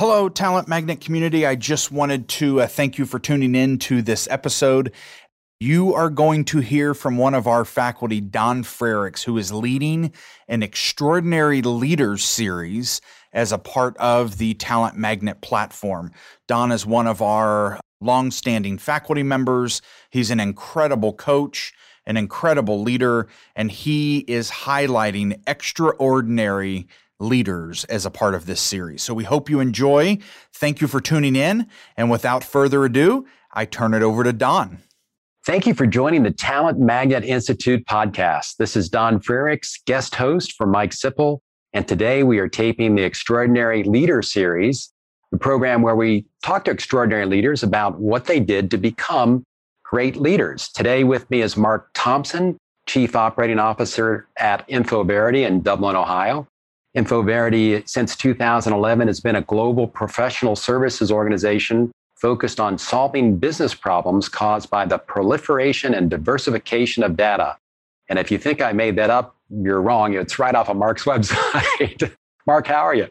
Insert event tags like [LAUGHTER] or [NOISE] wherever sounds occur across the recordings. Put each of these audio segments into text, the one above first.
Hello, Talent Magnet community. I just wanted to uh, thank you for tuning in to this episode. You are going to hear from one of our faculty, Don Frerichs, who is leading an extraordinary leaders series as a part of the Talent Magnet platform. Don is one of our longstanding faculty members. He's an incredible coach, an incredible leader, and he is highlighting extraordinary leaders as a part of this series. So we hope you enjoy. Thank you for tuning in. And without further ado, I turn it over to Don. Thank you for joining the Talent Magnet Institute podcast. This is Don Frerichs, guest host for Mike Sipple. And today we are taping the Extraordinary Leader Series, the program where we talk to extraordinary leaders about what they did to become great leaders. Today with me is Mark Thompson, Chief Operating Officer at InfoVerity in Dublin, Ohio. InfoVerity, since 2011, has been a global professional services organization focused on solving business problems caused by the proliferation and diversification of data. And if you think I made that up, you're wrong. It's right off of Mark's [LAUGHS] website. Mark, how are you?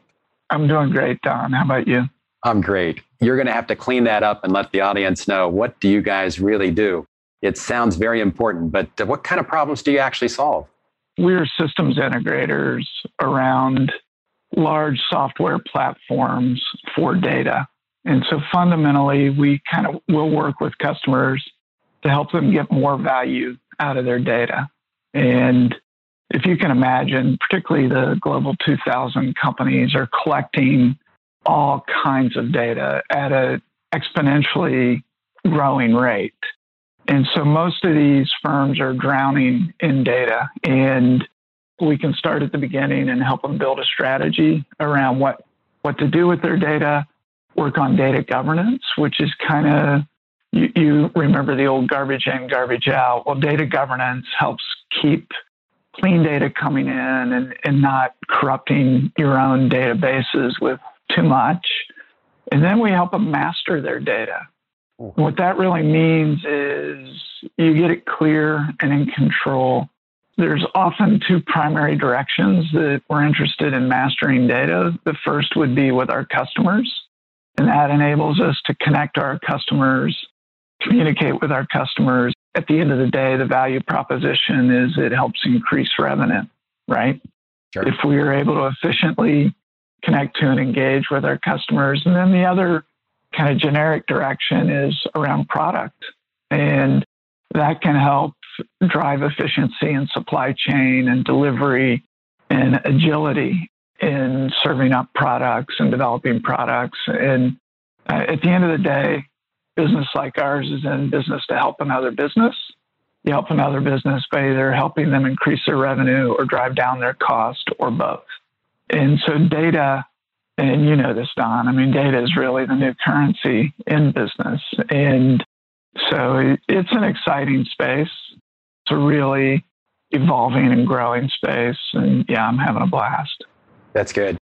I'm doing great, Don. How about you? I'm great. You're going to have to clean that up and let the audience know what do you guys really do? It sounds very important, but uh, what kind of problems do you actually solve? We're systems integrators around large software platforms for data. And so fundamentally, we kind of will work with customers to help them get more value out of their data. And if you can imagine, particularly the global 2000 companies are collecting all kinds of data at an exponentially growing rate. And so most of these firms are drowning in data. And we can start at the beginning and help them build a strategy around what, what to do with their data, work on data governance, which is kind of, you, you remember the old garbage in, garbage out. Well, data governance helps keep clean data coming in and, and not corrupting your own databases with too much. And then we help them master their data. What that really means is you get it clear and in control. There's often two primary directions that we're interested in mastering data. The first would be with our customers, and that enables us to connect our customers, communicate with our customers. At the end of the day, the value proposition is it helps increase revenue, right? Sure. If we are able to efficiently connect to and engage with our customers. And then the other kind of generic direction is around product. And that can help drive efficiency in supply chain and delivery and agility in serving up products and developing products. And uh, at the end of the day, business like ours is in business to help another business. You help another business by either helping them increase their revenue or drive down their cost or both. And so data and you know this, Don. I mean, data is really the new currency in business. And so it's an exciting space. It's a really evolving and growing space. And yeah, I'm having a blast. That's good.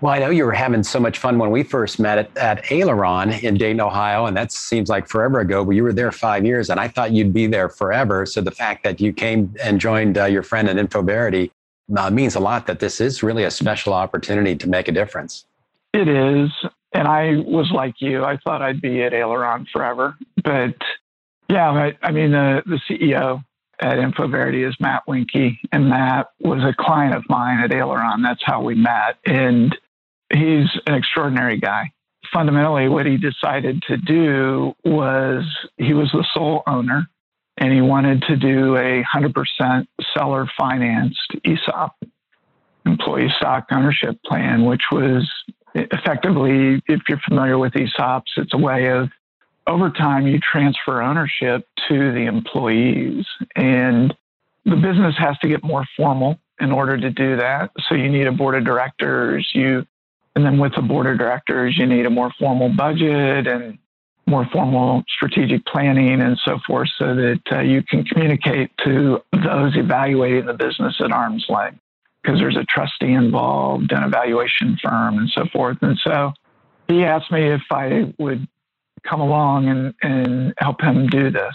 Well, I know you were having so much fun when we first met at, at Aileron in Dayton, Ohio, and that seems like forever ago, but you were there five years, and I thought you'd be there forever. So the fact that you came and joined uh, your friend at InfoVerity uh, means a lot that this is really a special opportunity to make a difference. It is. And I was like you. I thought I'd be at Aileron forever. But yeah, I, I mean, the, the CEO at InfoVerity is Matt Winke. And Matt was a client of mine at Aileron. That's how we met. And he's an extraordinary guy. Fundamentally, what he decided to do was he was the sole owner and he wanted to do a 100% seller financed ESOP, employee stock ownership plan, which was effectively, if you're familiar with ESOPs, it's a way of over time you transfer ownership to the employees. And the business has to get more formal in order to do that. So you need a board of directors, you and then with the board of directors, you need a more formal budget and more formal strategic planning and so forth so that uh, you can communicate to those evaluating the business at arm's length because there's a trustee involved, an evaluation firm, and so forth. And so he asked me if I would come along and, and help him do this,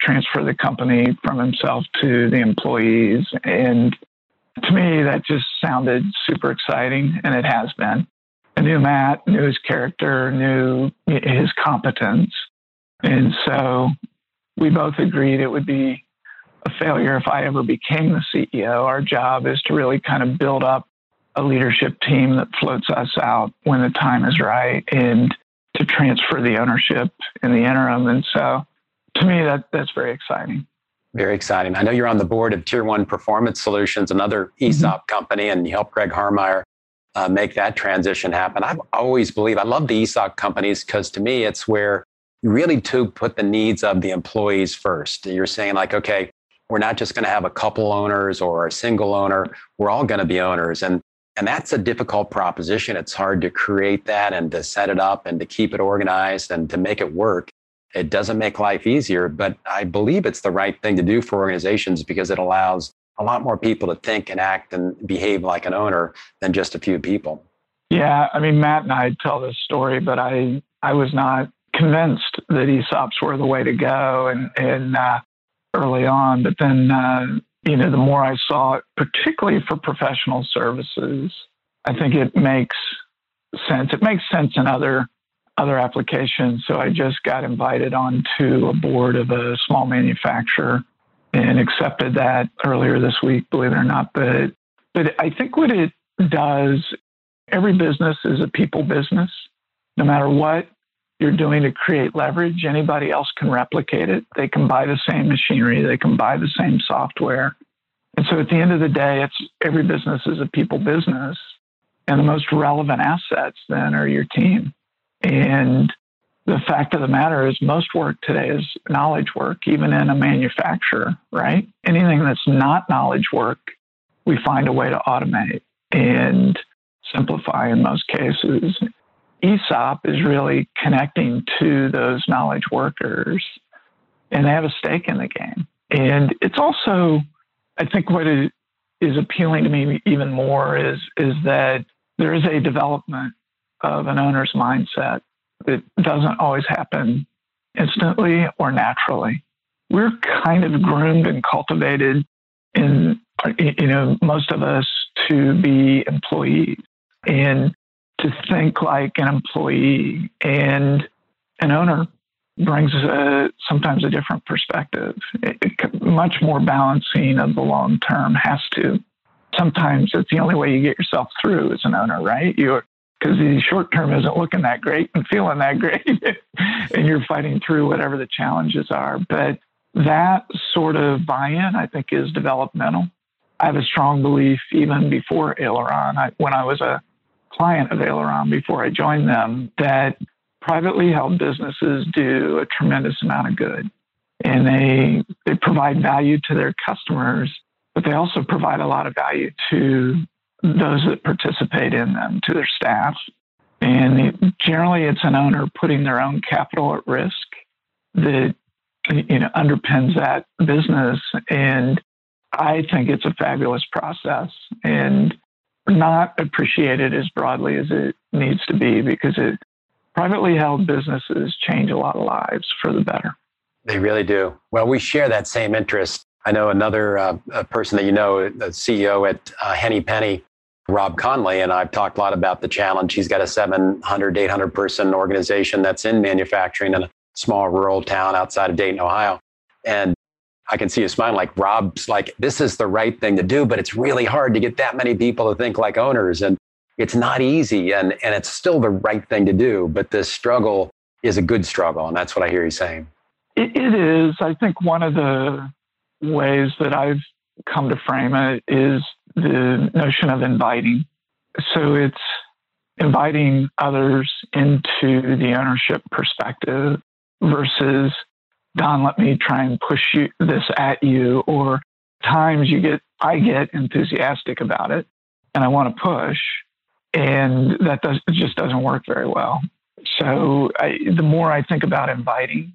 transfer the company from himself to the employees. And to me, that just sounded super exciting, and it has been. I knew Matt, knew his character, knew his competence. And so we both agreed it would be a failure if I ever became the CEO. Our job is to really kind of build up a leadership team that floats us out when the time is right and to transfer the ownership in the interim. And so to me, that, that's very exciting. Very exciting. I know you're on the board of Tier One Performance Solutions, another ESOP mm-hmm. company, and you helped Greg Harmeyer uh, make that transition happen. I've always believed, I love the ESOP companies because to me, it's where you really do put the needs of the employees first. You're saying, like, okay, we're not just going to have a couple owners or a single owner, we're all going to be owners. And and that's a difficult proposition. It's hard to create that and to set it up and to keep it organized and to make it work. It doesn't make life easier, but I believe it's the right thing to do for organizations because it allows a lot more people to think and act and behave like an owner than just a few people. Yeah, I mean, Matt and I tell this story, but I I was not convinced that ESOPs were the way to go, and and uh, early on, but then uh, you know the more I saw it, particularly for professional services, I think it makes sense. It makes sense in other other applications. So I just got invited onto a board of a small manufacturer and accepted that earlier this week, believe it or not. But but I think what it does, every business is a people business. No matter what you're doing to create leverage, anybody else can replicate it. They can buy the same machinery, they can buy the same software. And so at the end of the day, it's every business is a people business. And the most relevant assets then are your team. And the fact of the matter is most work today is knowledge work, even in a manufacturer, right? Anything that's not knowledge work, we find a way to automate and simplify in most cases. ESOP is really connecting to those knowledge workers and they have a stake in the game. And it's also, I think what is appealing to me even more is, is that there is a development of an owner's mindset that doesn't always happen instantly or naturally. We're kind of groomed and cultivated in, you know, most of us to be employees and to think like an employee. And an owner brings a, sometimes a different perspective, it, it, much more balancing of the long term has to. Sometimes it's the only way you get yourself through as an owner, right? You're because the short term isn't looking that great and feeling that great, [LAUGHS] and you're fighting through whatever the challenges are. But that sort of buy in, I think, is developmental. I have a strong belief, even before Aileron, I, when I was a client of Aileron before I joined them, that privately held businesses do a tremendous amount of good. And they, they provide value to their customers, but they also provide a lot of value to those that participate in them to their staff. And generally, it's an owner putting their own capital at risk that you know underpins that business. And I think it's a fabulous process and not appreciated as broadly as it needs to be because it privately held businesses change a lot of lives for the better. They really do. Well, we share that same interest. I know another uh, person that you know, the CEO at uh, Henny Penny, Rob Conley, and I've talked a lot about the challenge. He's got a 700, 800 person organization that's in manufacturing in a small rural town outside of Dayton, Ohio. And I can see you smiling like Rob's like, this is the right thing to do, but it's really hard to get that many people to think like owners. And it's not easy and, and it's still the right thing to do. But this struggle is a good struggle. And that's what I hear you saying. it, it is. I think one of the ways that I've come to frame it is the notion of inviting. So it's inviting others into the ownership perspective versus Don, let me try and push you, this at you, or times you get, I get enthusiastic about it and I want to push, and that does, just doesn't work very well. So I, the more I think about inviting,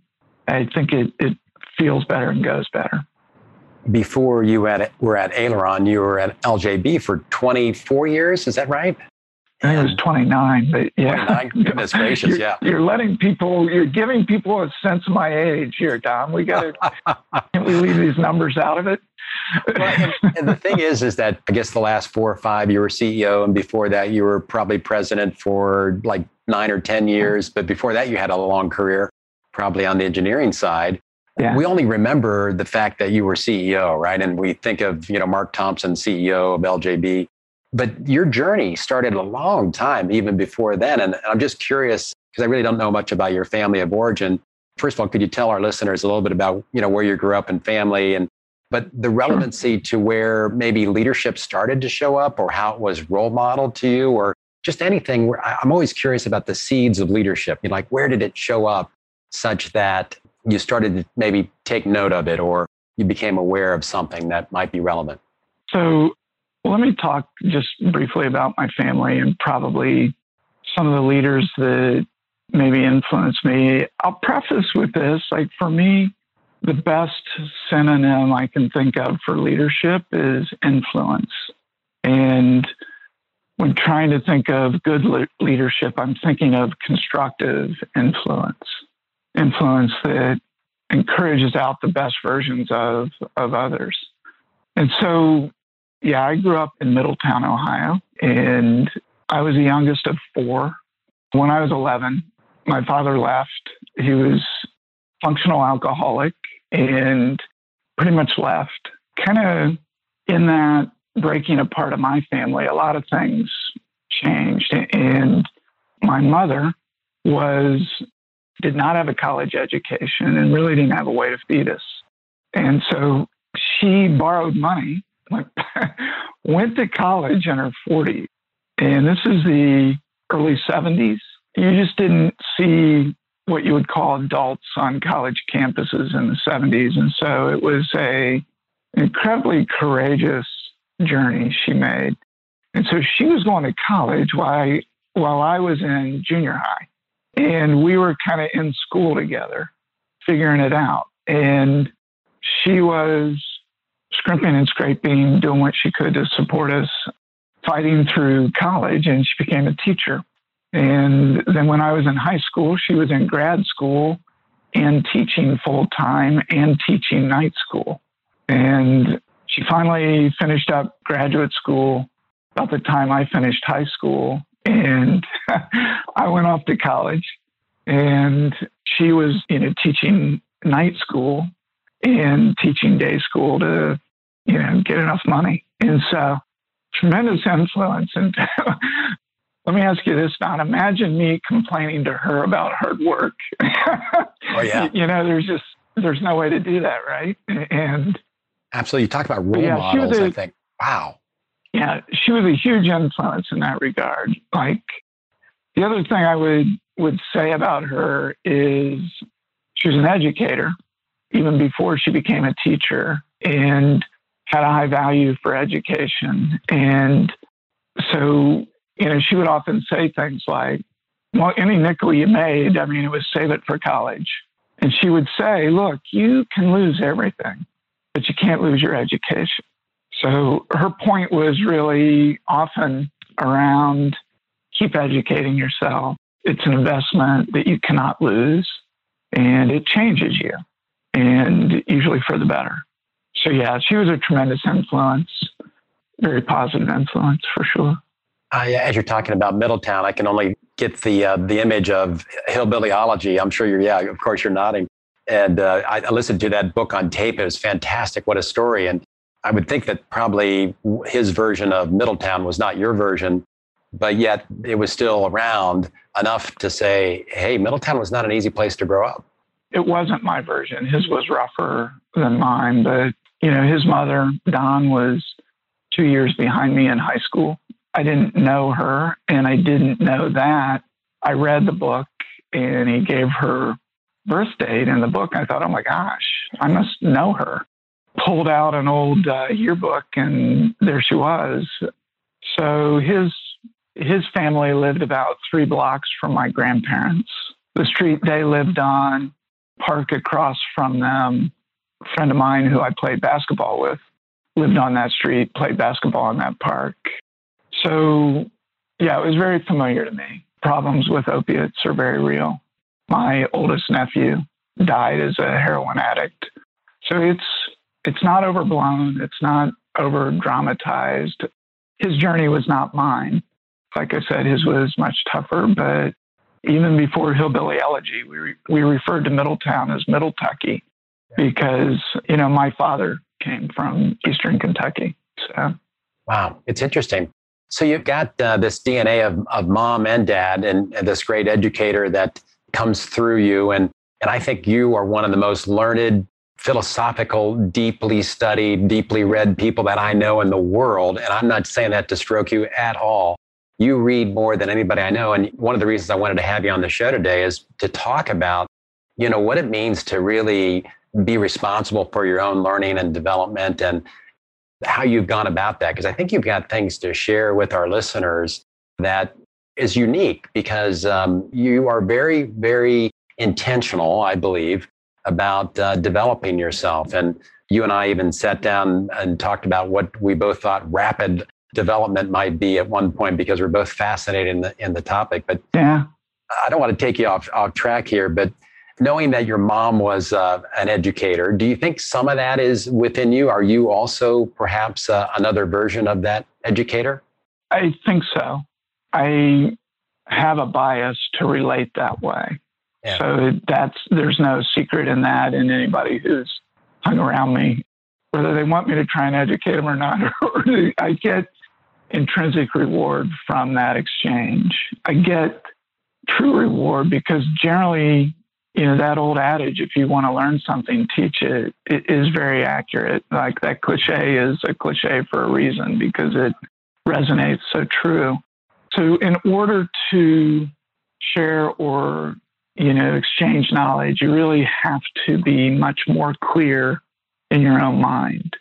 I think it, it feels better and goes better. Before you at, were at Aileron, you were at LJB for 24 years. Is that right? I think it was 29, but yeah. 29? [LAUGHS] Goodness gracious, you're, yeah. You're letting people, you're giving people a sense of my age here, Don. We got to, [LAUGHS] can we leave these numbers out of it? well, and, and, the thing is, is that I guess the last four or five you were CEO, and before that you were probably president for like nine or ten years. But before that, you had a long career, probably on the engineering side. Yeah. We only remember the fact that you were CEO, right? And we think of you know Mark Thompson, CEO of LJB, but your journey started a long time even before then. And I'm just curious because I really don't know much about your family of origin. First of all, could you tell our listeners a little bit about you know where you grew up and family and but the relevancy to where maybe leadership started to show up or how it was role modeled to you or just anything where I'm always curious about the seeds of leadership. You know, like where did it show up such that you started to maybe take note of it or you became aware of something that might be relevant? So let me talk just briefly about my family and probably some of the leaders that maybe influenced me. I'll preface with this like for me, the best synonym I can think of for leadership is influence. And when trying to think of good le- leadership, I'm thinking of constructive influence, influence that encourages out the best versions of, of others. And so, yeah, I grew up in Middletown, Ohio, and I was the youngest of four. When I was 11, my father left. He was functional alcoholic and pretty much left. Kind of in that breaking apart of my family, a lot of things changed. And my mother was did not have a college education and really didn't have a way to feed us. And so she borrowed money, [LAUGHS] went to college in her 40s. And this is the early 70s. You just didn't see what you would call adults on college campuses in the 70s. And so it was a incredibly courageous journey she made. And so she was going to college while I, while I was in junior high. And we were kind of in school together, figuring it out. And she was scrimping and scraping, doing what she could to support us, fighting through college, and she became a teacher. And then when I was in high school, she was in grad school and teaching full time and teaching night school. And she finally finished up graduate school about the time I finished high school. And [LAUGHS] I went off to college and she was, you know, teaching night school and teaching day school to, you know, get enough money. And so tremendous influence. And [LAUGHS] let me ask you this, Don. Imagine me complaining to her about hard work. oh yeah. [LAUGHS] You know, there's just there's no way to do that, right? And absolutely, you talk about role yeah, models. A, I think, wow. Yeah, she was a huge influence in that regard. Like the other thing I would would say about her is she was an educator even before she became a teacher and had a high value for education. And so you know, she would often say things like, well, any nickel you made, I mean, it was save it for college. And she would say, look, you can lose everything, but you can't lose your education. So her point was really often around keep educating yourself. It's an investment that you cannot lose and it changes you and usually for the better. So yeah, she was a tremendous influence, very positive influence for sure. Uh, yeah, as you're talking about Middletown, I can only get the uh, the image of Hillbilly Elegy. I'm sure you're, yeah, of course you're nodding. And uh, I, I, listened to that book on tape. It was fantastic. What a story! And I would think that probably his version of Middletown was not your version, but yet it was still around enough to say, "Hey, Middletown was not an easy place to grow up." It wasn't my version. His was rougher than mine, but you know, his mother Don was two years behind me in high school I didn't know her and I didn't know that. I read the book and he gave her birth date in the book. I thought, oh my gosh, I must know her. Pulled out an old uh, yearbook and there she was. So his his family lived about three blocks from my grandparents. The street they lived on, park across from them, friend of mine who I played basketball with lived on that street, played basketball in that park. So, yeah, it was very familiar to me. Problems with opiates are very real. My oldest nephew died as a heroin addict. So it's it's not overblown, it's not over dramatized. His journey was not mine. Like I said, his was much tougher, but even before Hillbilly Elegy, we, we referred to Middletown as Middletucky because, you know, my father came from Eastern Kentucky. So, wow, it's interesting. So you've got uh, this DNA of, of mom and dad and, and this great educator that comes through you. And, and I think you are one of the most learned, philosophical, deeply studied, deeply read people that I know in the world. And I'm not saying that to stroke you at all. You read more than anybody I know. And one of the reasons I wanted to have you on the show today is to talk about, you know, what it means to really be responsible for your own learning and development and how you've gone about that. Because I think you've got things to share with our listeners that is unique because um, you are very, very intentional, I believe, about uh, developing yourself. And you and I even sat down and talked about what we both thought rapid development might be at one point because we're both fascinated in the in the topic. But yeah, I don't want to take you off off track here, but knowing that your mom was uh, an educator, do you think some of that is within you? Are you also perhaps uh, another version of that educator? I think so. I have a bias to relate that way. Yeah. So that's there's no secret in that. And anybody who's hung around me, whether they want me to try and educate them or not, [LAUGHS] or I get intrinsic reward from that exchange. I get true reward because generally you know that old adage if you want to learn something teach it it is very accurate. Like that cliche is a cliche for a reason because it resonates so true. So in order to share or you know exchange knowledge you really have to be much more clear in your own mind.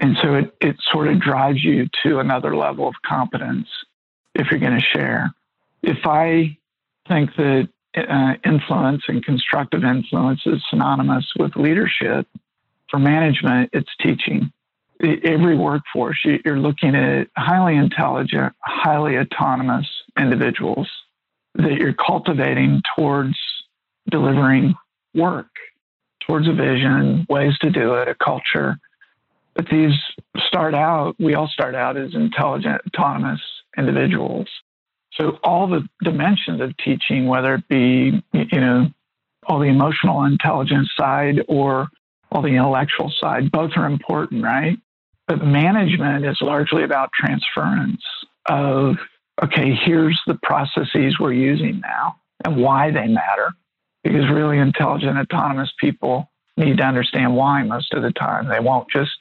And so it, it sort of drives you to another level of competence if you're going to share. If i think that uh, influence and constructive influence is synonymous with leadership. For management, it's teaching. Every workforce, you're looking at highly intelligent, highly autonomous individuals that you're cultivating towards delivering work, towards a vision, ways to do it, a culture. But these start out, we all start out as intelligent, autonomous individuals. So all the dimensions of teaching, whether it be, you know, all the emotional intelligence side or all the intellectual side, both are important, right? But management is largely about transference of, okay, here's the processes we're using now and why they matter. Because really intelligent, autonomous people need to understand why most of the time. They won't just,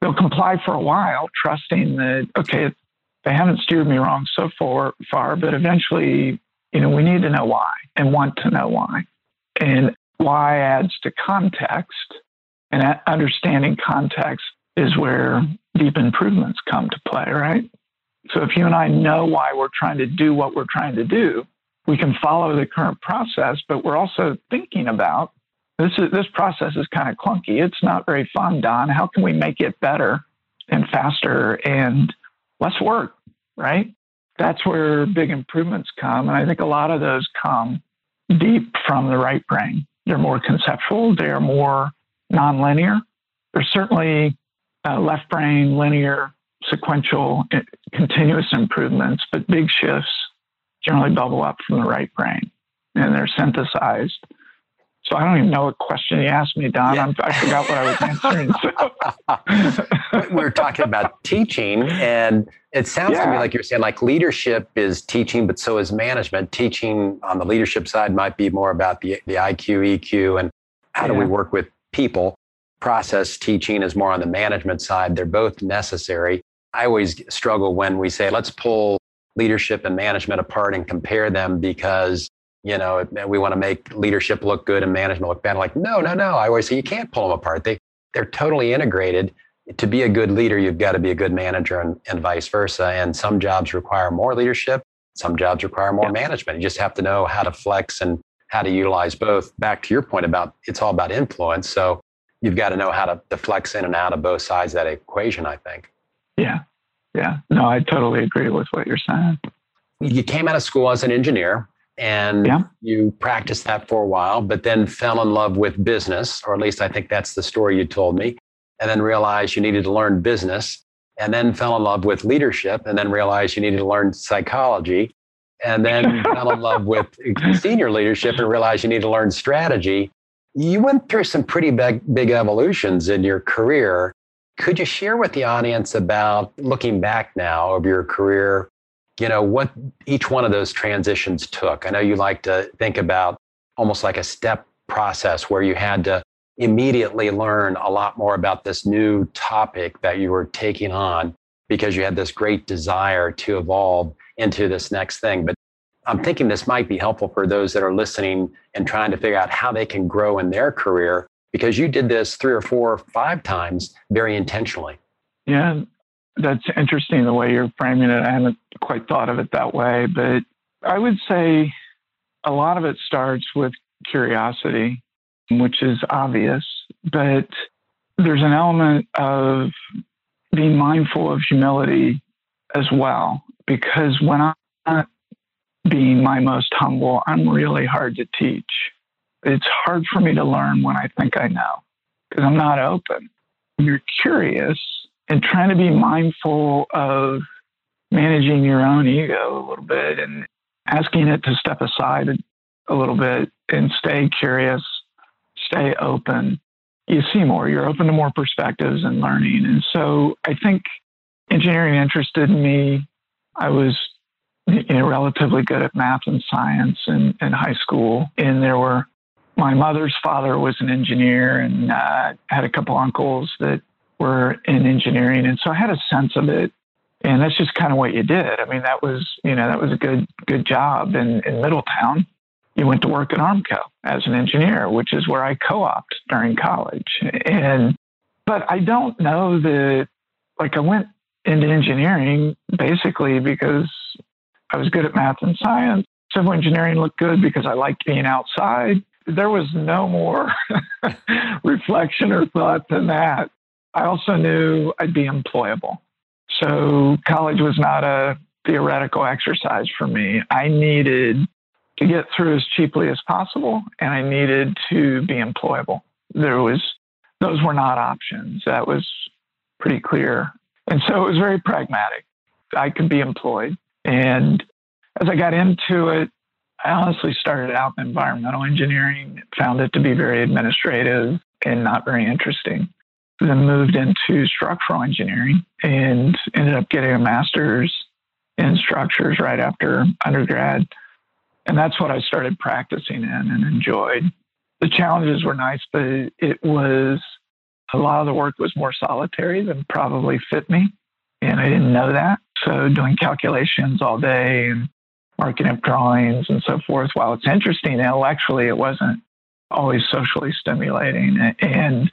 they'll comply for a while, trusting that, okay, they haven't steered me wrong so far, far, but eventually, you know, we need to know why and want to know why. And why adds to context, and understanding context is where deep improvements come to play, right? So if you and I know why we're trying to do what we're trying to do, we can follow the current process, but we're also thinking about this is this process is kind of clunky. It's not very fun, Don. How can we make it better and faster and less work, right? That's where big improvements come. And I think a lot of those come deep from the right brain. They're more conceptual, they're more nonlinear. There's certainly uh, left brain, linear, sequential, uh, continuous improvements, but big shifts generally bubble up from the right brain and they're synthesized so I don't even know what question you asked me, Don. Yeah. i forgot what I was answering. So. [LAUGHS] we are talking about teaching, and it sounds yeah. to me like you're saying like leadership is teaching, but so is management. Teaching on the leadership side might be more about the, the IQ, EQ, and how yeah. do we work with people. Process teaching is more on the management side. They're both necessary. I always struggle when we say, let's pull leadership and management apart and compare them because you know, we want to make leadership look good and management look bad. Like, no, no, no. I always say you can't pull them apart. They they're totally integrated. to be a good leader, you've got to be a good manager and, and vice versa. And some jobs require more leadership, some jobs require more yeah. management. You just have to know how to flex and how to utilize both. Back to your point about it's all about influence. So you've got to know how to, to flex in and out of both sides of that equation, I think. Yeah. Yeah. No, I totally agree with what you're saying. You came out of school as an engineer and yeah. you practiced that for a while, but then fell in love with business, or at least I think that's the story you told me, and then realized you needed to learn business, and then fell in love with leadership, and then realized you needed to learn psychology, and then [LAUGHS] fell in love with senior leadership and realized you need to learn strategy. You went through some pretty big, big evolutions in your career. Could you share with the audience about looking back now of your career? You know, what each one of those transitions took. I know you like to think about almost like a step process where you had to immediately learn a lot more about this new topic that you were taking on because you had this great desire to evolve into this next thing. But I'm thinking this might be helpful for those that are listening and trying to figure out how they can grow in their career because you did this three or four or five times very intentionally. Yeah, that's interesting the way you're framing it. I hadn't quite thought of it that way, but I would say a lot of it starts with curiosity, which is obvious, but there's an element of being mindful of humility as well because when I'm not being my most humble, I'm really hard to teach. It's hard for me to learn when I think I know because I'm not open. You're curious and trying to be mindful of managing your own ego a little bit and asking it to step aside a little bit and stay curious, stay open. You see more, you're open to more perspectives and learning. And so I think engineering interested me I was you know, relatively good at math and science in, in high school. And there were, my mother's father was an engineer and uh, had a couple uncles that were in engineering. And so I had a sense of it. And that's just kind of what you did. I mean, that was, you know, that was a good, good job in, in Middletown. You went to work at Armco as an engineer, which is where I co-opted during college. And, but I don't know that, like I went into engineering basically because I was good at math and science. Civil engineering looked good because I liked being outside. There was no more [LAUGHS] reflection or thought than that. I also knew I'd be employable. So college was not a theoretical exercise for me. I needed to get through as cheaply as possible and I needed to be employable. There was those were not options. That was pretty clear and so it was very pragmatic. I could be employed. And as I got into it, I honestly started out in environmental engineering, found it to be very administrative and not very interesting. Then moved into structural engineering and ended up getting a master's in structures right after undergrad. And that's what I started practicing in and enjoyed. The challenges were nice, but it was a lot of the work was more solitary than probably fit me. And I didn't know that. So doing calculations all day and marking up drawings and so forth, while it's interesting intellectually, it wasn't always socially stimulating. And,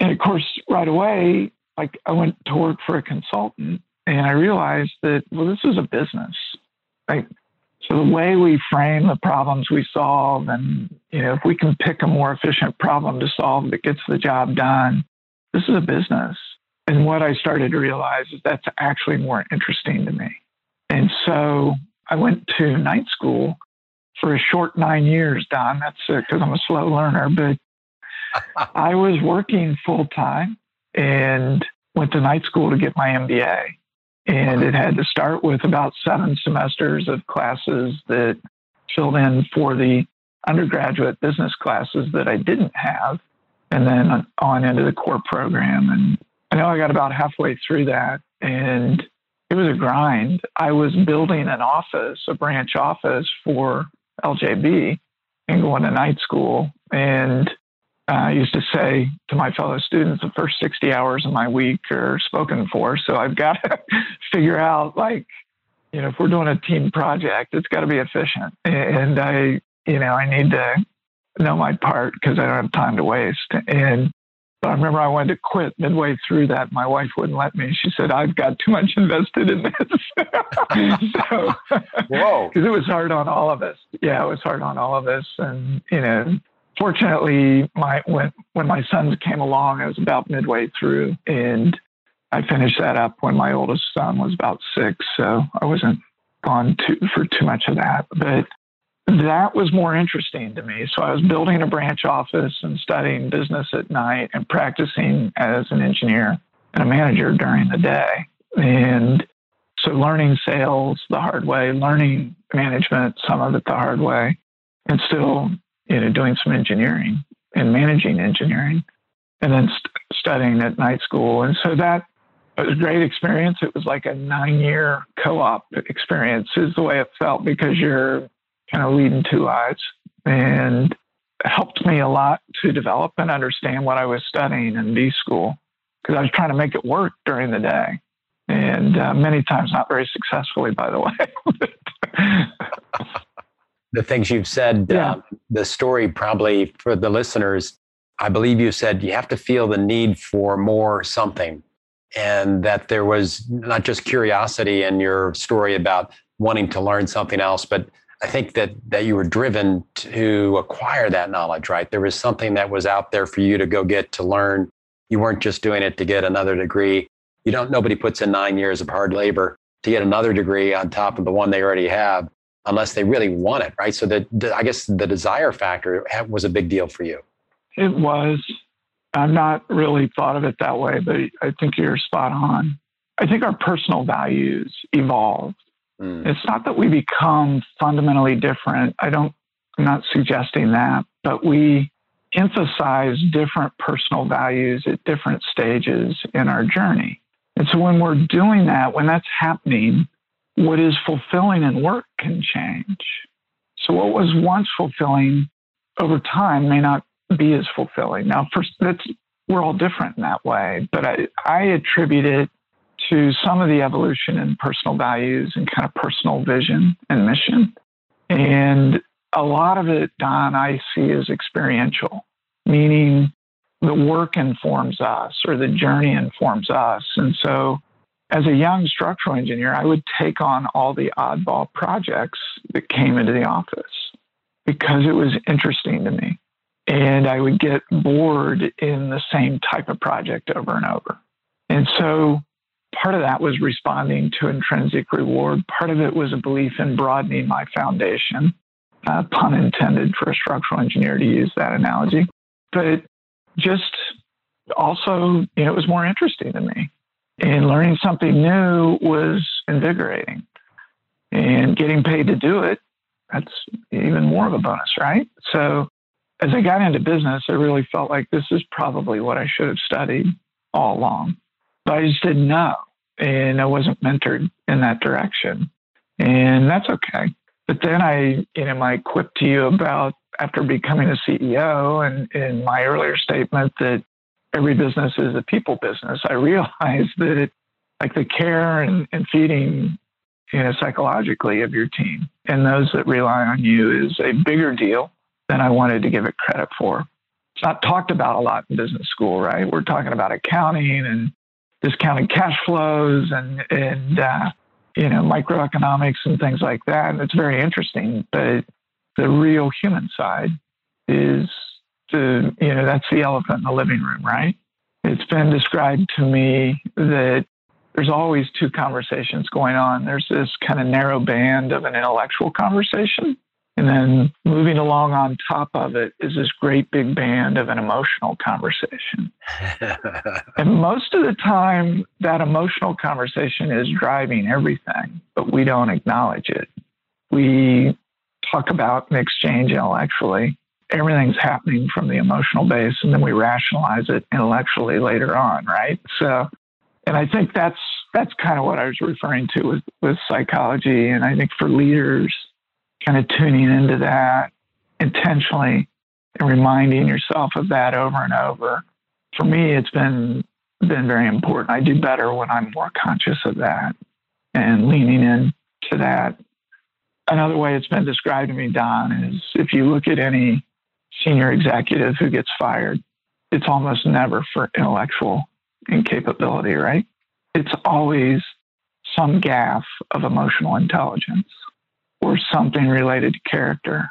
and of course, right away, like I went to work for a consultant and I realized that, well, this is a business. Right? So the way we frame the problems we solve, and you know, if we can pick a more efficient problem to solve that gets the job done, this is a business. And what I started to realize is that's actually more interesting to me. And so I went to night school for a short nine years, Don. That's because I'm a slow learner, but I was working full time and went to night school to get my MBA. And it had to start with about seven semesters of classes that filled in for the undergraduate business classes that I didn't have and then on into the core program. And I know I got about halfway through that and it was a grind. I was building an office, a branch office for LJB and going to night school. And Uh, I used to say to my fellow students, the first 60 hours of my week are spoken for. So I've got to [LAUGHS] figure out, like, you know, if we're doing a team project, it's got to be efficient. And I, you know, I need to know my part because I don't have time to waste. And But I remember I wanted to quit midway through that. My wife wouldn't let me. She said, I've got too much invested in this. [LAUGHS] so, whoa. [LAUGHS] Because it was hard on all of us. Yeah, it was hard on all of us. And, you know, fortunately, my when, when my sons came along, I was about midway through. And I finished that up when my oldest son was about six. So I wasn't gone too, for too much of that. But that was more interesting to me. So I was building a branch office and studying business at night and practicing as an engineer and a manager during the day. And so learning sales the hard way, learning management, some of it the hard way, and still, you know, doing some engineering and managing engineering and then st- studying at night school. And so that was a great experience. It was like a nine year co op experience, is the way it felt because you're kind of leading two lives and helped me a lot to develop and understand what I was studying in B school because I was trying to make it work during the day. And uh, many times not very successfully, by the way. [LAUGHS] the things you've said, yeah. uh, the story probably for the listeners, I believe you said you have to feel the need for more something. And that there was not just curiosity in your story about wanting to learn something else, but I think that that you were driven to acquire that knowledge, right? There was something that was out there for you to go get to learn. You weren't just doing it to get another degree. You don't. Nobody puts in nine years of hard labor to get another degree on top of the one they already have, unless they really want it, right? So that I guess the desire factor was a big deal for you. It was. I'm not really thought of it that way, but I think you're spot on. I think our personal values evolve Mm. It's not that we become fundamentally different. I don't, I'm not suggesting that, but we emphasize different personal values at different stages in our journey. And so when we're doing that, when that's happening, what is fulfilling in work can change. So what was once fulfilling over time may not be as fulfilling. Now, first, that's we're all different in that way, but I, I attribute it to some of the evolution in personal values and kind of personal vision and mission. And a lot of it, Don, I see as experiential, meaning the work informs us or the journey informs us. And so, as a young structural engineer, I would take on all the oddball projects that came into the office because it was interesting to me. And I would get bored in the same type of project over and over. And so part of that was responding to intrinsic reward. Part of it was a belief in broadening my foundation, uh, pun intended for a structural engineer to use that analogy. But just also, you know, it was more interesting to me. And learning something new was invigorating. And getting paid to do it, that's even more of a bonus, right? So as I got into business, I really felt like this is probably what I should have studied all along. But I just didn't know and I wasn't mentored in that direction. And that's okay. But then I, you know, my quip to you about after becoming a CEO and in my earlier statement that every business is a people business, I realized [LAUGHS] that like the care and, and feeding, you know, psychologically of your team and those that rely on you is a bigger deal than I wanted to give it credit for. It's not talked about a lot in business school, right? We're talking about accounting and discounted cash flows and and uh, you know microeconomics and things like that. And it's very interesting, but the real human side is the you know that's the elephant in the living room, right? It's been described to me that there's always two conversations going on. There's this kind of narrow band of an intellectual conversation, and then moving along on top of it is this great big band of an emotional conversation. [LAUGHS] and most of the time, that emotional conversation is driving everything, but we don't acknowledge it. We talk about and exchange intellectually. Everything's happening from the emotional base, and then we rationalize it intellectually later on, right? So, and I think that's that's kind of what I was referring to with, with psychology. And I think for leaders, kind of tuning into that intentionally and reminding yourself of that over and over. For me, it's been been very important. I do better when I'm more conscious of that and leaning into that. Another way it's been described to me, Don, is if you look at any senior executive who gets fired, it's almost never for intellectual incapability, right? It's always some gaffe of emotional intelligence or something related to character.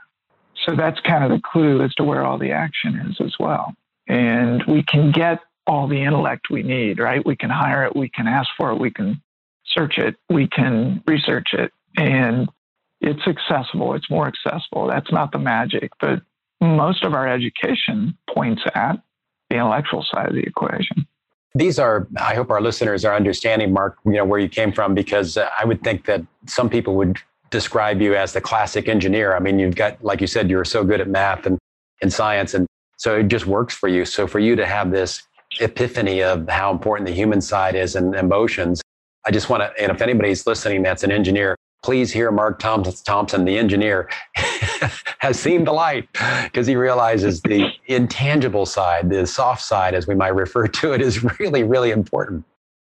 So that's kind of the clue as to where all the action is as well. And we can get all the intellect we need, right? We can hire it, we can ask for it, we can search it, we can research it, and it's accessible. It's more accessible. That's not the magic, but most of our education points at the intellectual side of the equation. These are, I hope our listeners are understanding, Mark, you know, where you came from, because uh, I would think that some people would describe you as the classic engineer. I mean, you've got, like you said, you're so good at math and, and science, and so it just works for you. So for you to have this epiphany of how important the human side is and emotions, I just want to, and if anybody's listening that's an engineer, please hear Mark Thompson, the engineer, [LAUGHS] has seen the light because he realizes the intangible side, the soft side, as we might refer to it, is really, really important.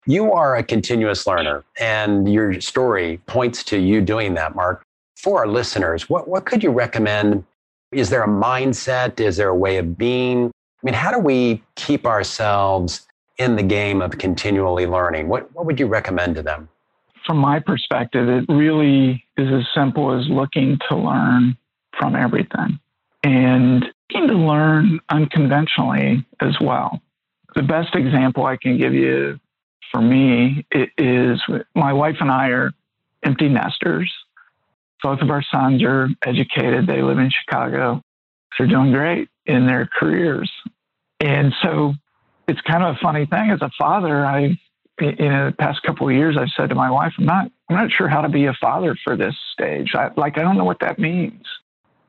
You are a continuous learner, and your story points to you doing that, Mark. For our listeners, what, what could you recommend? Is there a mindset? Is there a way of being? I mean, how do we keep ourselves in the game of continually learning? What, what would you recommend to them? From my perspective, it really is as simple as looking to learn from everything and looking to learn unconventionally as well. The best example I can give you for me is my wife and I are empty nesters. Both of our sons are educated. They live in Chicago. They're doing great in their careers. And so it's kind of a funny thing. As a father, I, in the past couple of years, I've said to my wife, I'm not, I'm not sure how to be a father for this stage. I, like, I don't know what that means.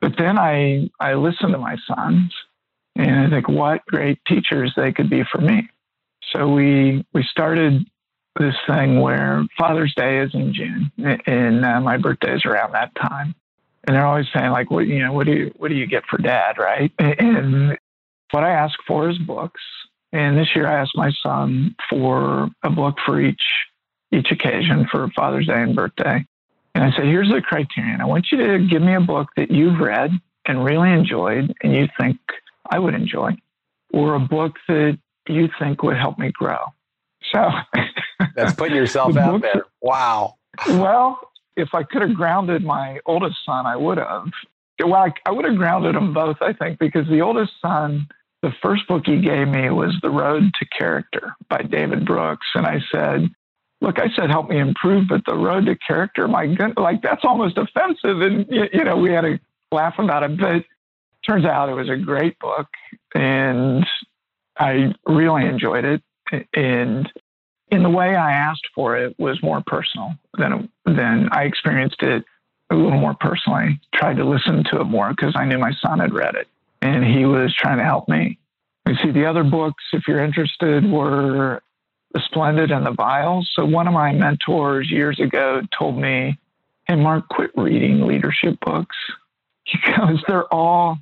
But then I, I listen to my sons and I think what great teachers they could be for me. So we, we started this thing where Father's Day is in June and uh, my birthday is around that time. And they're always saying like, what, you know, what do you, what do you get for dad? Right. And what I ask for is books. And this year I asked my son for a book for each each occasion for Father's Day and birthday. And I said, here's the criterion. I want you to give me a book that you've read and really enjoyed and you think I would enjoy, or a book that you think would help me grow. So [LAUGHS] that's putting yourself the out there. Wow. Well, if I could have grounded my oldest son, I would have. Well, I, I would have grounded them both, I think, because the oldest son the first book he gave me was The Road to Character by David Brooks. And I said, Look, I said, help me improve, but The Road to Character, my goodness, like that's almost offensive. And, you know, we had to laugh about it. But turns out it was a great book. And I really enjoyed it. And in the way I asked for it was more personal than, than I experienced it a little more personally, tried to listen to it more because I knew my son had read it and he was trying to help me. You see, the other books, if you're interested, were The Splendid and the Vile. So one of my mentors years ago told me, "Hey, Mark, quit reading leadership books [LAUGHS] because they're all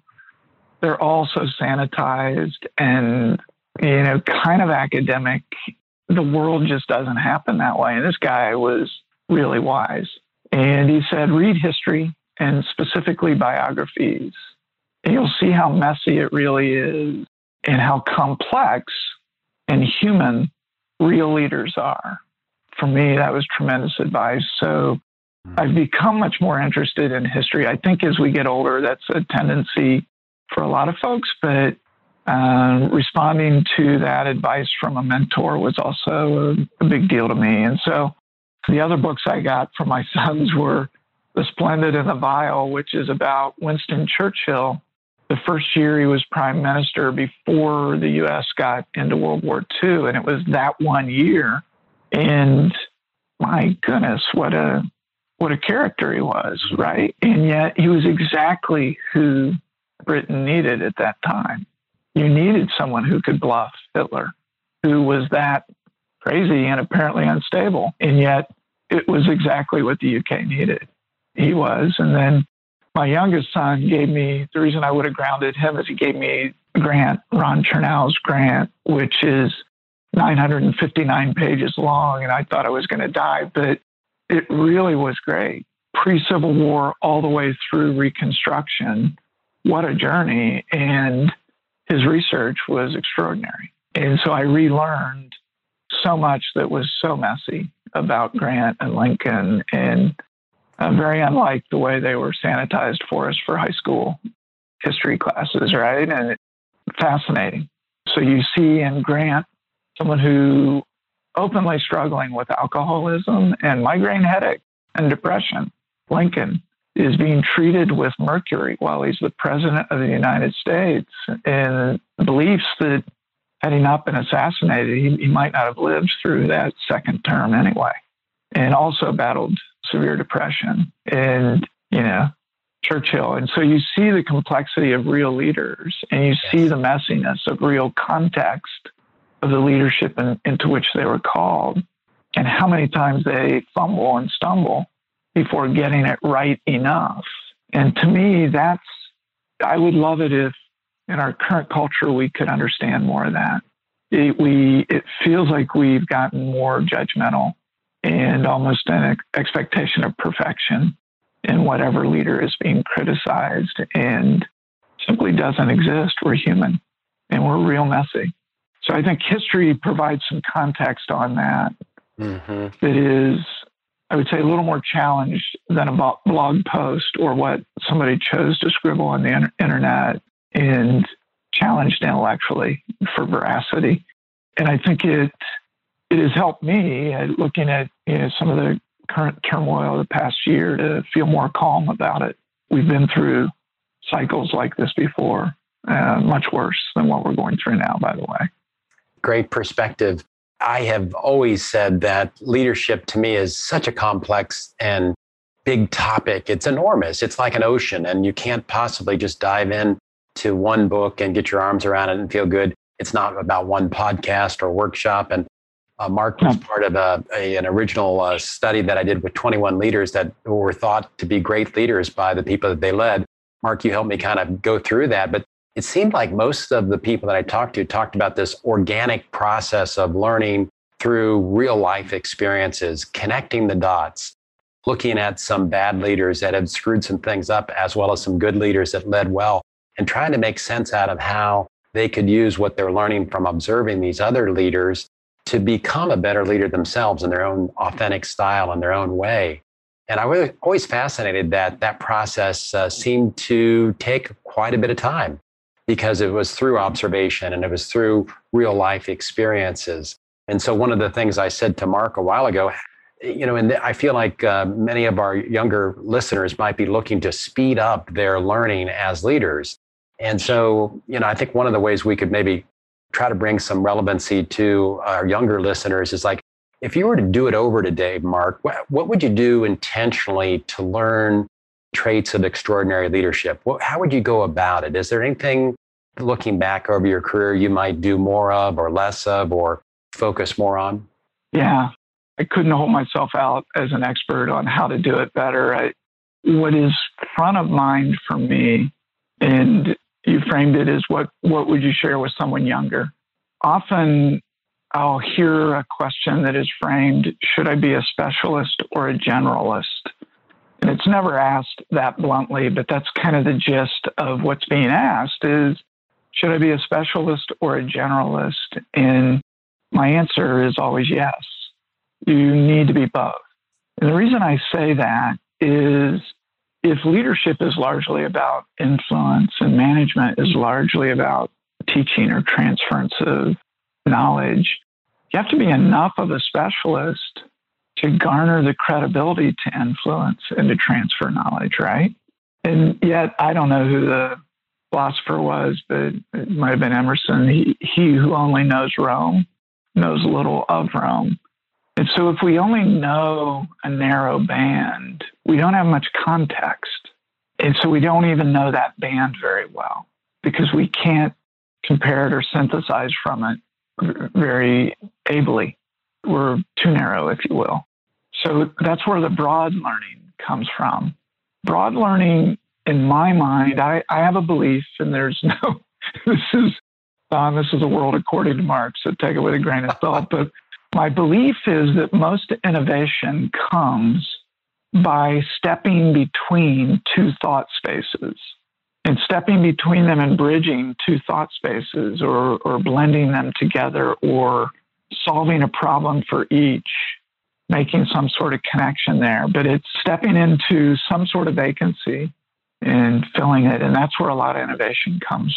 they're all so sanitized and you know kind of academic. The world just doesn't happen that way." And this guy was really wise, and he said, "Read history." And specifically biographies you'll see how messy it really is and how complex and human real leaders are. For me, that was tremendous advice. So hmm. I've become much more interested in history. I think as we get older, that's a tendency for a lot of folks, but uh, responding to that advice from a mentor was also a, a big deal to me. And so the other books I got from my [LAUGHS] sons were The Splendid and the Vile, which is about Winston Churchill the first year he was prime minister before the U.S. got into World War II, and it was that one year. And my goodness, what a what a character he was, right? And yet he was exactly who Britain needed at that time. You needed someone who could bluff Hitler, who was that crazy and apparently unstable, and yet it was exactly what the UK needed. He was, and then my youngest son gave me the reason I would have grounded him is he gave me a Grant, Ron Chernow's Grant, which is 959 pages long, and I thought I was going to die, but it really was great. Pre Civil War, all the way through Reconstruction. What a journey. And his research was extraordinary. And so I relearned so much that was so messy about Grant and Lincoln and uh, very unlike the way they were sanitized for us for high school history classes, right? And it, fascinating. So you see in Grant someone who openly struggling with alcoholism and migraine headache and depression. Lincoln is being treated with mercury while he's the president of the United States and beliefs that had he not been assassinated, he, he might not have lived through that second term anyway. And also battled severe depression and, you know, Churchill. And so you see the complexity of real leaders and you see the messiness of real context of the leadership in, into which they were called and how many times they fumble and stumble before getting it right enough. And to me, that's, I would love it if in our current culture we could understand more of that. It, we, it feels like we've gotten more judgmental and almost an expectation of perfection in whatever leader is being criticized and simply doesn't exist. We're human and we're real messy. So I think history provides some context on that. Mm-hmm. that is, I would say, a little more challenged than a blog post or what somebody chose to scribble on the internet and challenged intellectually for veracity. And I think it it has helped me looking at you know, some of the current turmoil of the past year to feel more calm about it. We've been through cycles like this before, uh, much worse than what we're going through now, by the way great perspective. I have always said that leadership to me is such a complex and big topic. It's enormous. It's like an ocean, and you can't possibly just dive in to one book and get your arms around it and feel good. It's not about one podcast or workshop. And uh, Mark was part of a, a an original uh, study that I did with 21 leaders that were thought to be great leaders by the people that they led. Mark, you helped me kind of go through that. But it seemed like most of the people that I talked to talked about this organic process of learning through real life experiences, connecting the dots, looking at some bad leaders that had screwed some things up, as well as some good leaders that led well, and trying to make sense out of how they could use what they're learning from observing these other leaders to become a better leader themselves in their own authentic style and their own way. And I was always fascinated that that process uh, seemed to take quite a bit of time because it was through observation and it was through real life experiences. And so, one of the things I said to Mark a while ago, you know, and I feel like uh, many of our younger listeners might be looking to speed up their learning as leaders. And so, you know, I think one of the ways we could maybe try to bring some relevancy to our younger listeners is like, if you were to do it over today, Mark, what, would you do intentionally to learn traits of extraordinary leadership? What, how would you go about it? Is there anything looking back over your career you might do more of or less of or focus more on? Yeah, I couldn't hold myself out as an expert on how to do it better. I, what is front of mind for me, and you framed it as what, what would you share with someone younger? Often I'll hear a question that is framed Should I be a specialist or a generalist? And it's never asked that bluntly, but that's kind of the gist of what's being asked is should I be a specialist or a generalist? And my answer is always yes. You need to be both. And the reason I say that is if leadership is largely about influence and management is largely about teaching or transference of knowledge, you have to be enough of a specialist to garner the credibility to influence and to transfer knowledge, right? And yet, I don't know who the philosopher was, but it might have been Emerson. He, he who only knows Rome knows little of Rome. And so, if we only know a narrow band, we don't have much context. And so, we don't even know that band very well because we can't compare it or synthesize from it very ably. We're too narrow, if you will. So that's where the broad learning comes from. Broad learning, in my mind, I, I have a belief, and there's no, [LAUGHS] this is, Don, this is a world according to Mark's, so take it with a grain of salt. But my belief is that most innovation comes by stepping between two thought spaces. and stepping between them and bridging two thought spaces or, or blending them together or solving a problem for each, making some sort of connection there. But it's stepping into some sort of vacancy and filling it. And that's where a lot of innovation comes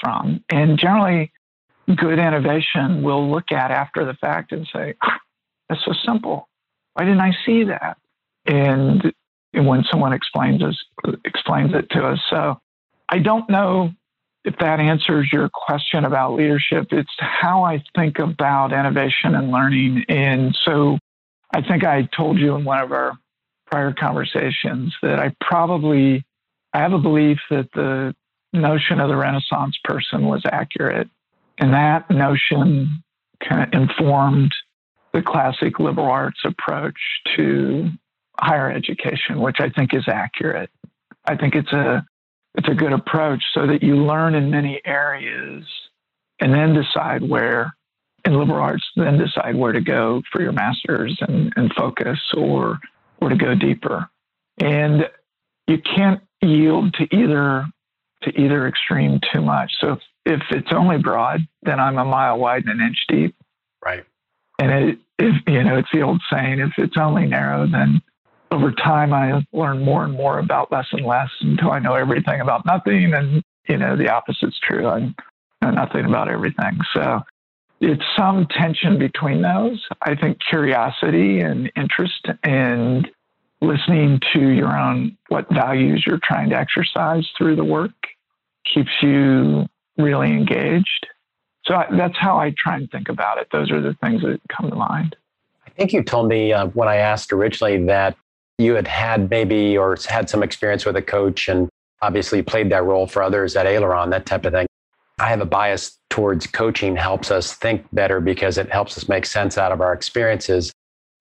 from. And generally, good innovation will look at after the fact and say, that's so simple. Why didn't I see that? And when someone explains us explains it to us. So I don't know if that answers your question about leadership. It's how I think about innovation and learning. And so I think I told you in one of our prior conversations that I probably I have a belief that the notion of the Renaissance person was accurate. And that notion kind of informed the classic liberal arts approach to higher education, which I think is accurate. I think it's a it's a good approach so that you learn in many areas and then decide where in liberal arts then decide where to go for your masters and, and focus or or to go deeper and you can't yield to either to either extreme too much so if, if it's only broad then i'm a mile wide and an inch deep right and it if you know it's the old saying if it's only narrow then over time, I learn more and more about less and less until I know everything about nothing. And, you know, the opposite's true. I know nothing about everything. So it's some tension between those. I think curiosity and interest and listening to your own, what values you're trying to exercise through the work keeps you really engaged. So I, that's how I try and think about it. Those are the things that come to mind. I think you told me uh, when I asked originally that you had had maybe or had some experience with a coach and obviously played that role for others at Aileron, that type of thing. I have a bias towards coaching helps us think better because it helps us make sense out of our experiences.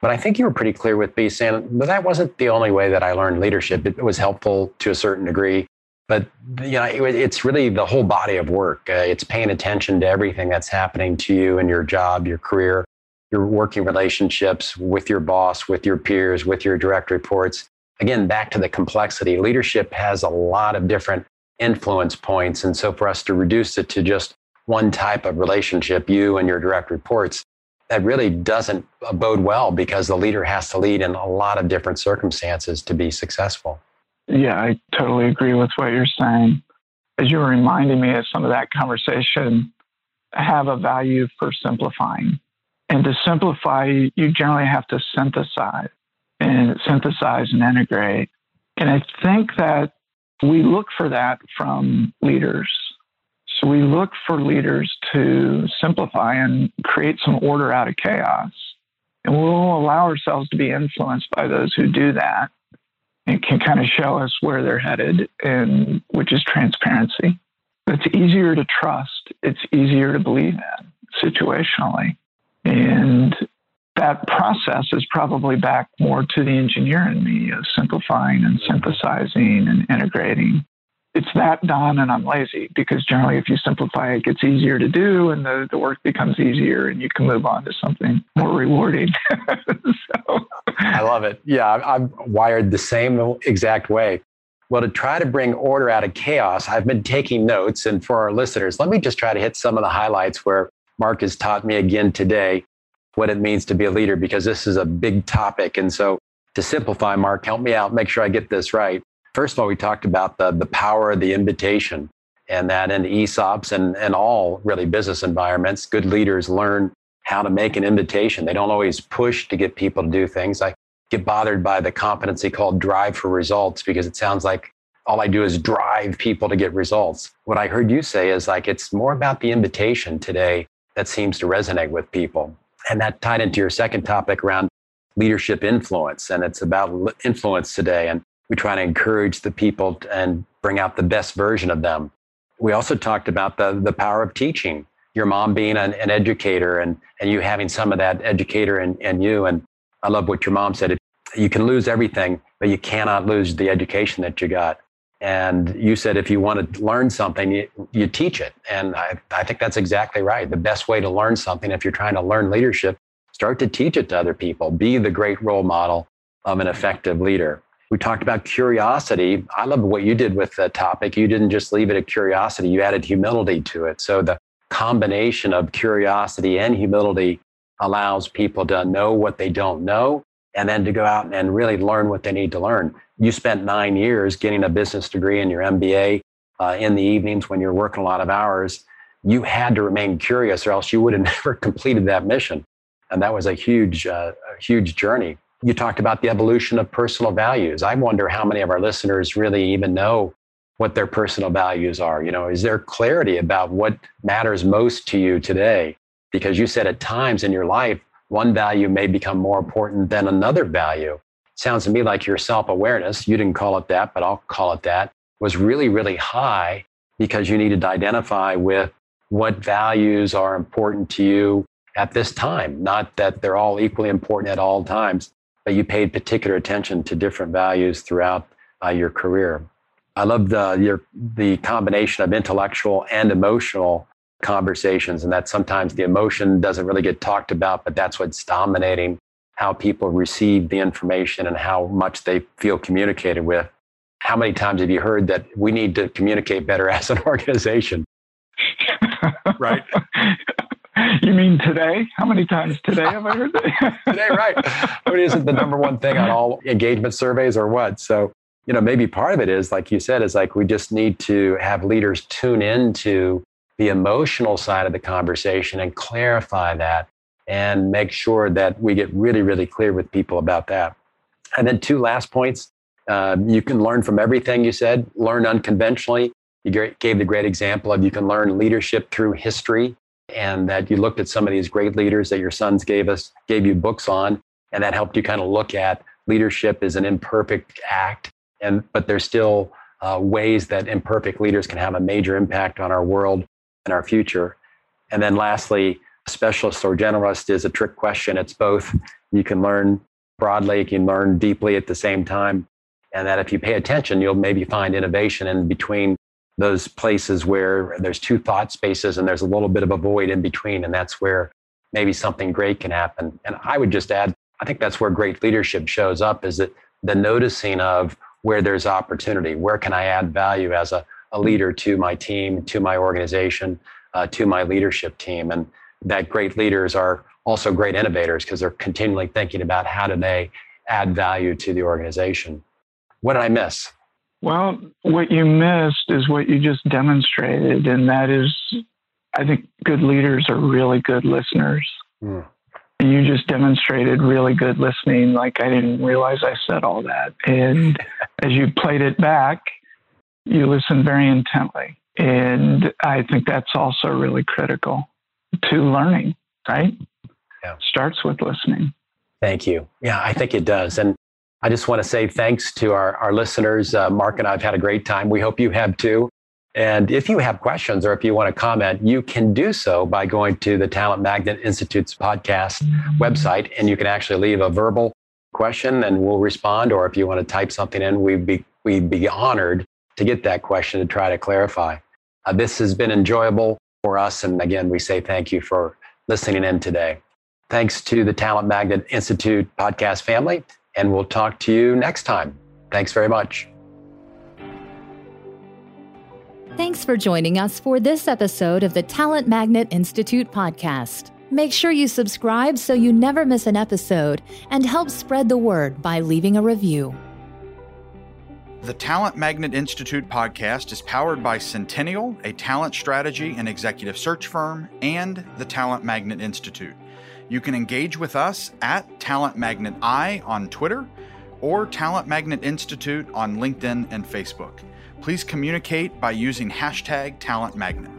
But I think you were pretty clear with me saying but that wasn't the only way that I learned leadership. It was helpful to a certain degree, but you know, it, it's really the whole body of work. Uh, it's paying attention to everything that's happening to you in your job, your career, your working relationships with your boss, with your peers, with your direct reports. Again, back to the complexity. Leadership has a lot of different influence points. And so for us to reduce it to just one type of relationship, you and your direct reports, that really doesn't bode well because the leader has to lead in a lot of different circumstances to be successful. Yeah, I totally agree with what you're saying. As you were reminding me of some of that conversation, have a value for simplifying. And to simplify, you generally have to synthesize and synthesize and integrate. And I think that we look for that from leaders. So we look for leaders to simplify and create some order out of chaos. And we'll allow ourselves to be influenced by those who do that and can kind of show us where they're headed, and which is transparency. It's easier to trust, it's easier to believe in situationally. And that process is probably back more to the engineer in me of simplifying and synthesizing and integrating. It's that done, and I'm lazy because generally, if you simplify, it gets easier to do, and the, the work becomes easier, and you can move on to something more rewarding. [LAUGHS] so. I love it. Yeah, I'm wired the same exact way. Well, to try to bring order out of chaos, I've been taking notes. And for our listeners, let me just try to hit some of the highlights where Mark has taught me again today what it means to be a leader because this is a big topic. And so, to simplify, Mark, help me out, make sure I get this right. First of all, we talked about the, the power of the invitation and that in ESOPs and, and all really business environments, good leaders learn how to make an invitation. They don't always push to get people to do things. I get bothered by the competency called drive for results because it sounds like all I do is drive people to get results. What I heard you say is like it's more about the invitation today that seems to resonate with people. And that tied into your second topic around leadership influence. And it's about influence today. And we try to encourage the people and bring out the best version of them. We also talked about the, the power of teaching, your mom being an, an educator and, and you having some of that educator in, in you. And I love what your mom said. You can lose everything, but you cannot lose the education that you got. And you said if you want to learn something, you, you teach it. And I, I think that's exactly right. The best way to learn something, if you're trying to learn leadership, start to teach it to other people. Be the great role model of an effective leader. We talked about curiosity. I love what you did with the topic. You didn't just leave it at curiosity, you added humility to it. So the combination of curiosity and humility allows people to know what they don't know and then to go out and really learn what they need to learn. You spent nine years getting a business degree and your MBA uh, in the evenings when you're working a lot of hours. You had to remain curious, or else you would have [LAUGHS] never completed that mission. And that was a huge, uh, a huge journey. You talked about the evolution of personal values. I wonder how many of our listeners really even know what their personal values are. You know, is there clarity about what matters most to you today? Because you said at times in your life, one value may become more important than another value. Sounds to me like your self awareness, you didn't call it that, but I'll call it that, was really, really high because you needed to identify with what values are important to you at this time. Not that they're all equally important at all times, you paid particular attention to different values throughout uh, your career. I love the, your, the combination of intellectual and emotional conversations, and that sometimes the emotion doesn't really get talked about, but that's what's dominating how people receive the information and how much they feel communicated with. How many times have you heard that we need to communicate better [LAUGHS] as an organization? [LAUGHS] right. [LAUGHS] [LAUGHS] You mean today? How many times today have I heard that? [LAUGHS] today, right. I mean, is it the number one thing on all engagement surveys or what? So, you know, maybe part of it is, like you said, is like we just need to have leaders tune into the emotional side of the conversation and clarify that and make sure that we get really, really clear with people about that. And then, two last points. Uh, you can learn from everything you said, learn unconventionally. You gave the great example of you can learn leadership through history and that you looked at some of these great leaders that your sons gave us, gave you books on, and that helped you kind of look at leadership as an imperfect act, and but there's still uh, ways that imperfect leaders can have a major impact on our world and our future. And then lastly, specialist or generalist is a trick question. It's both. You can learn broadly, you can learn deeply at the same time. And that if you pay attention, you'll maybe find innovation in between those places where there's two thought spaces and there's a little bit of a void in between. And that's where maybe something great can happen. And I would just add, I think that's where great leadership shows up is that the noticing of where there's opportunity, where can I add value as a, a leader to my team, to my organization, uh, to my leadership team. And that great leaders are also great innovators because they're continually thinking about how do they add value to the organization. What did I miss? Well, what you missed is what you just demonstrated, and that is, I think good leaders are really good listeners. Mm. You just demonstrated really good listening. Like I didn't realize I said all that. And [LAUGHS] as you played it back, you listened very intently. And I think that's also really critical to learning, right? Yeah. Starts with listening. Thank you. Yeah, I think it does. And I just want to say thanks to our, our listeners. Uh, Mark and I have had a great time. We hope you have too. And if you have questions or if you want to comment, you can do so by going to the Talent Magnet Institute's podcast website, and you can actually leave a verbal question and we'll respond. Or if you want to type something in, we'd be, we'd be honored to get that question to try to clarify. Uh, this has been enjoyable for us. And again, we say thank you for listening in today. Thanks to the Talent Magnet Institute podcast family and we'll talk to you next time. Thanks very much. Thanks for joining us for this episode of the Talent Magnet Institute podcast. Make sure you subscribe so you never miss an episode and help spread the word by leaving a review. The Talent Magnet Institute podcast is powered by Centennial, a talent strategy and executive search firm, and the Talent Magnet Institute. You can engage with us at Talent Magnet I on Twitter or Talent Magnet Institute on LinkedIn and Facebook. Please communicate by using hashtag Talent Magnet.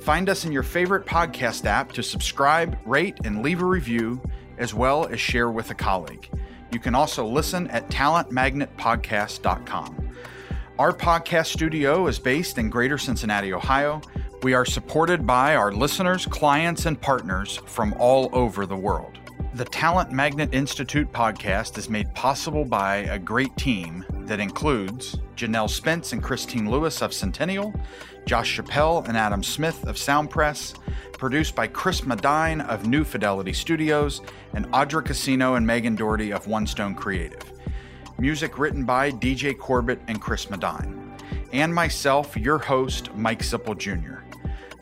Find us in your favorite podcast app to subscribe, rate, and leave a review, as well as share with a colleague. You can also listen at talentmagnetpodcast.com. Our podcast studio is based in Greater Cincinnati, Ohio. We are supported by our listeners, clients, and partners from all over the world. The Talent Magnet Institute podcast is made possible by a great team that includes Janelle Spence and Christine Lewis of Centennial, Josh Chappelle and Adam Smith of Soundpress, produced by Chris Medine of New Fidelity Studios, and Audra Casino and Megan Doherty of One Stone Creative. Music written by DJ Corbett and Chris Medine. And myself, your host, Mike Zippel Jr.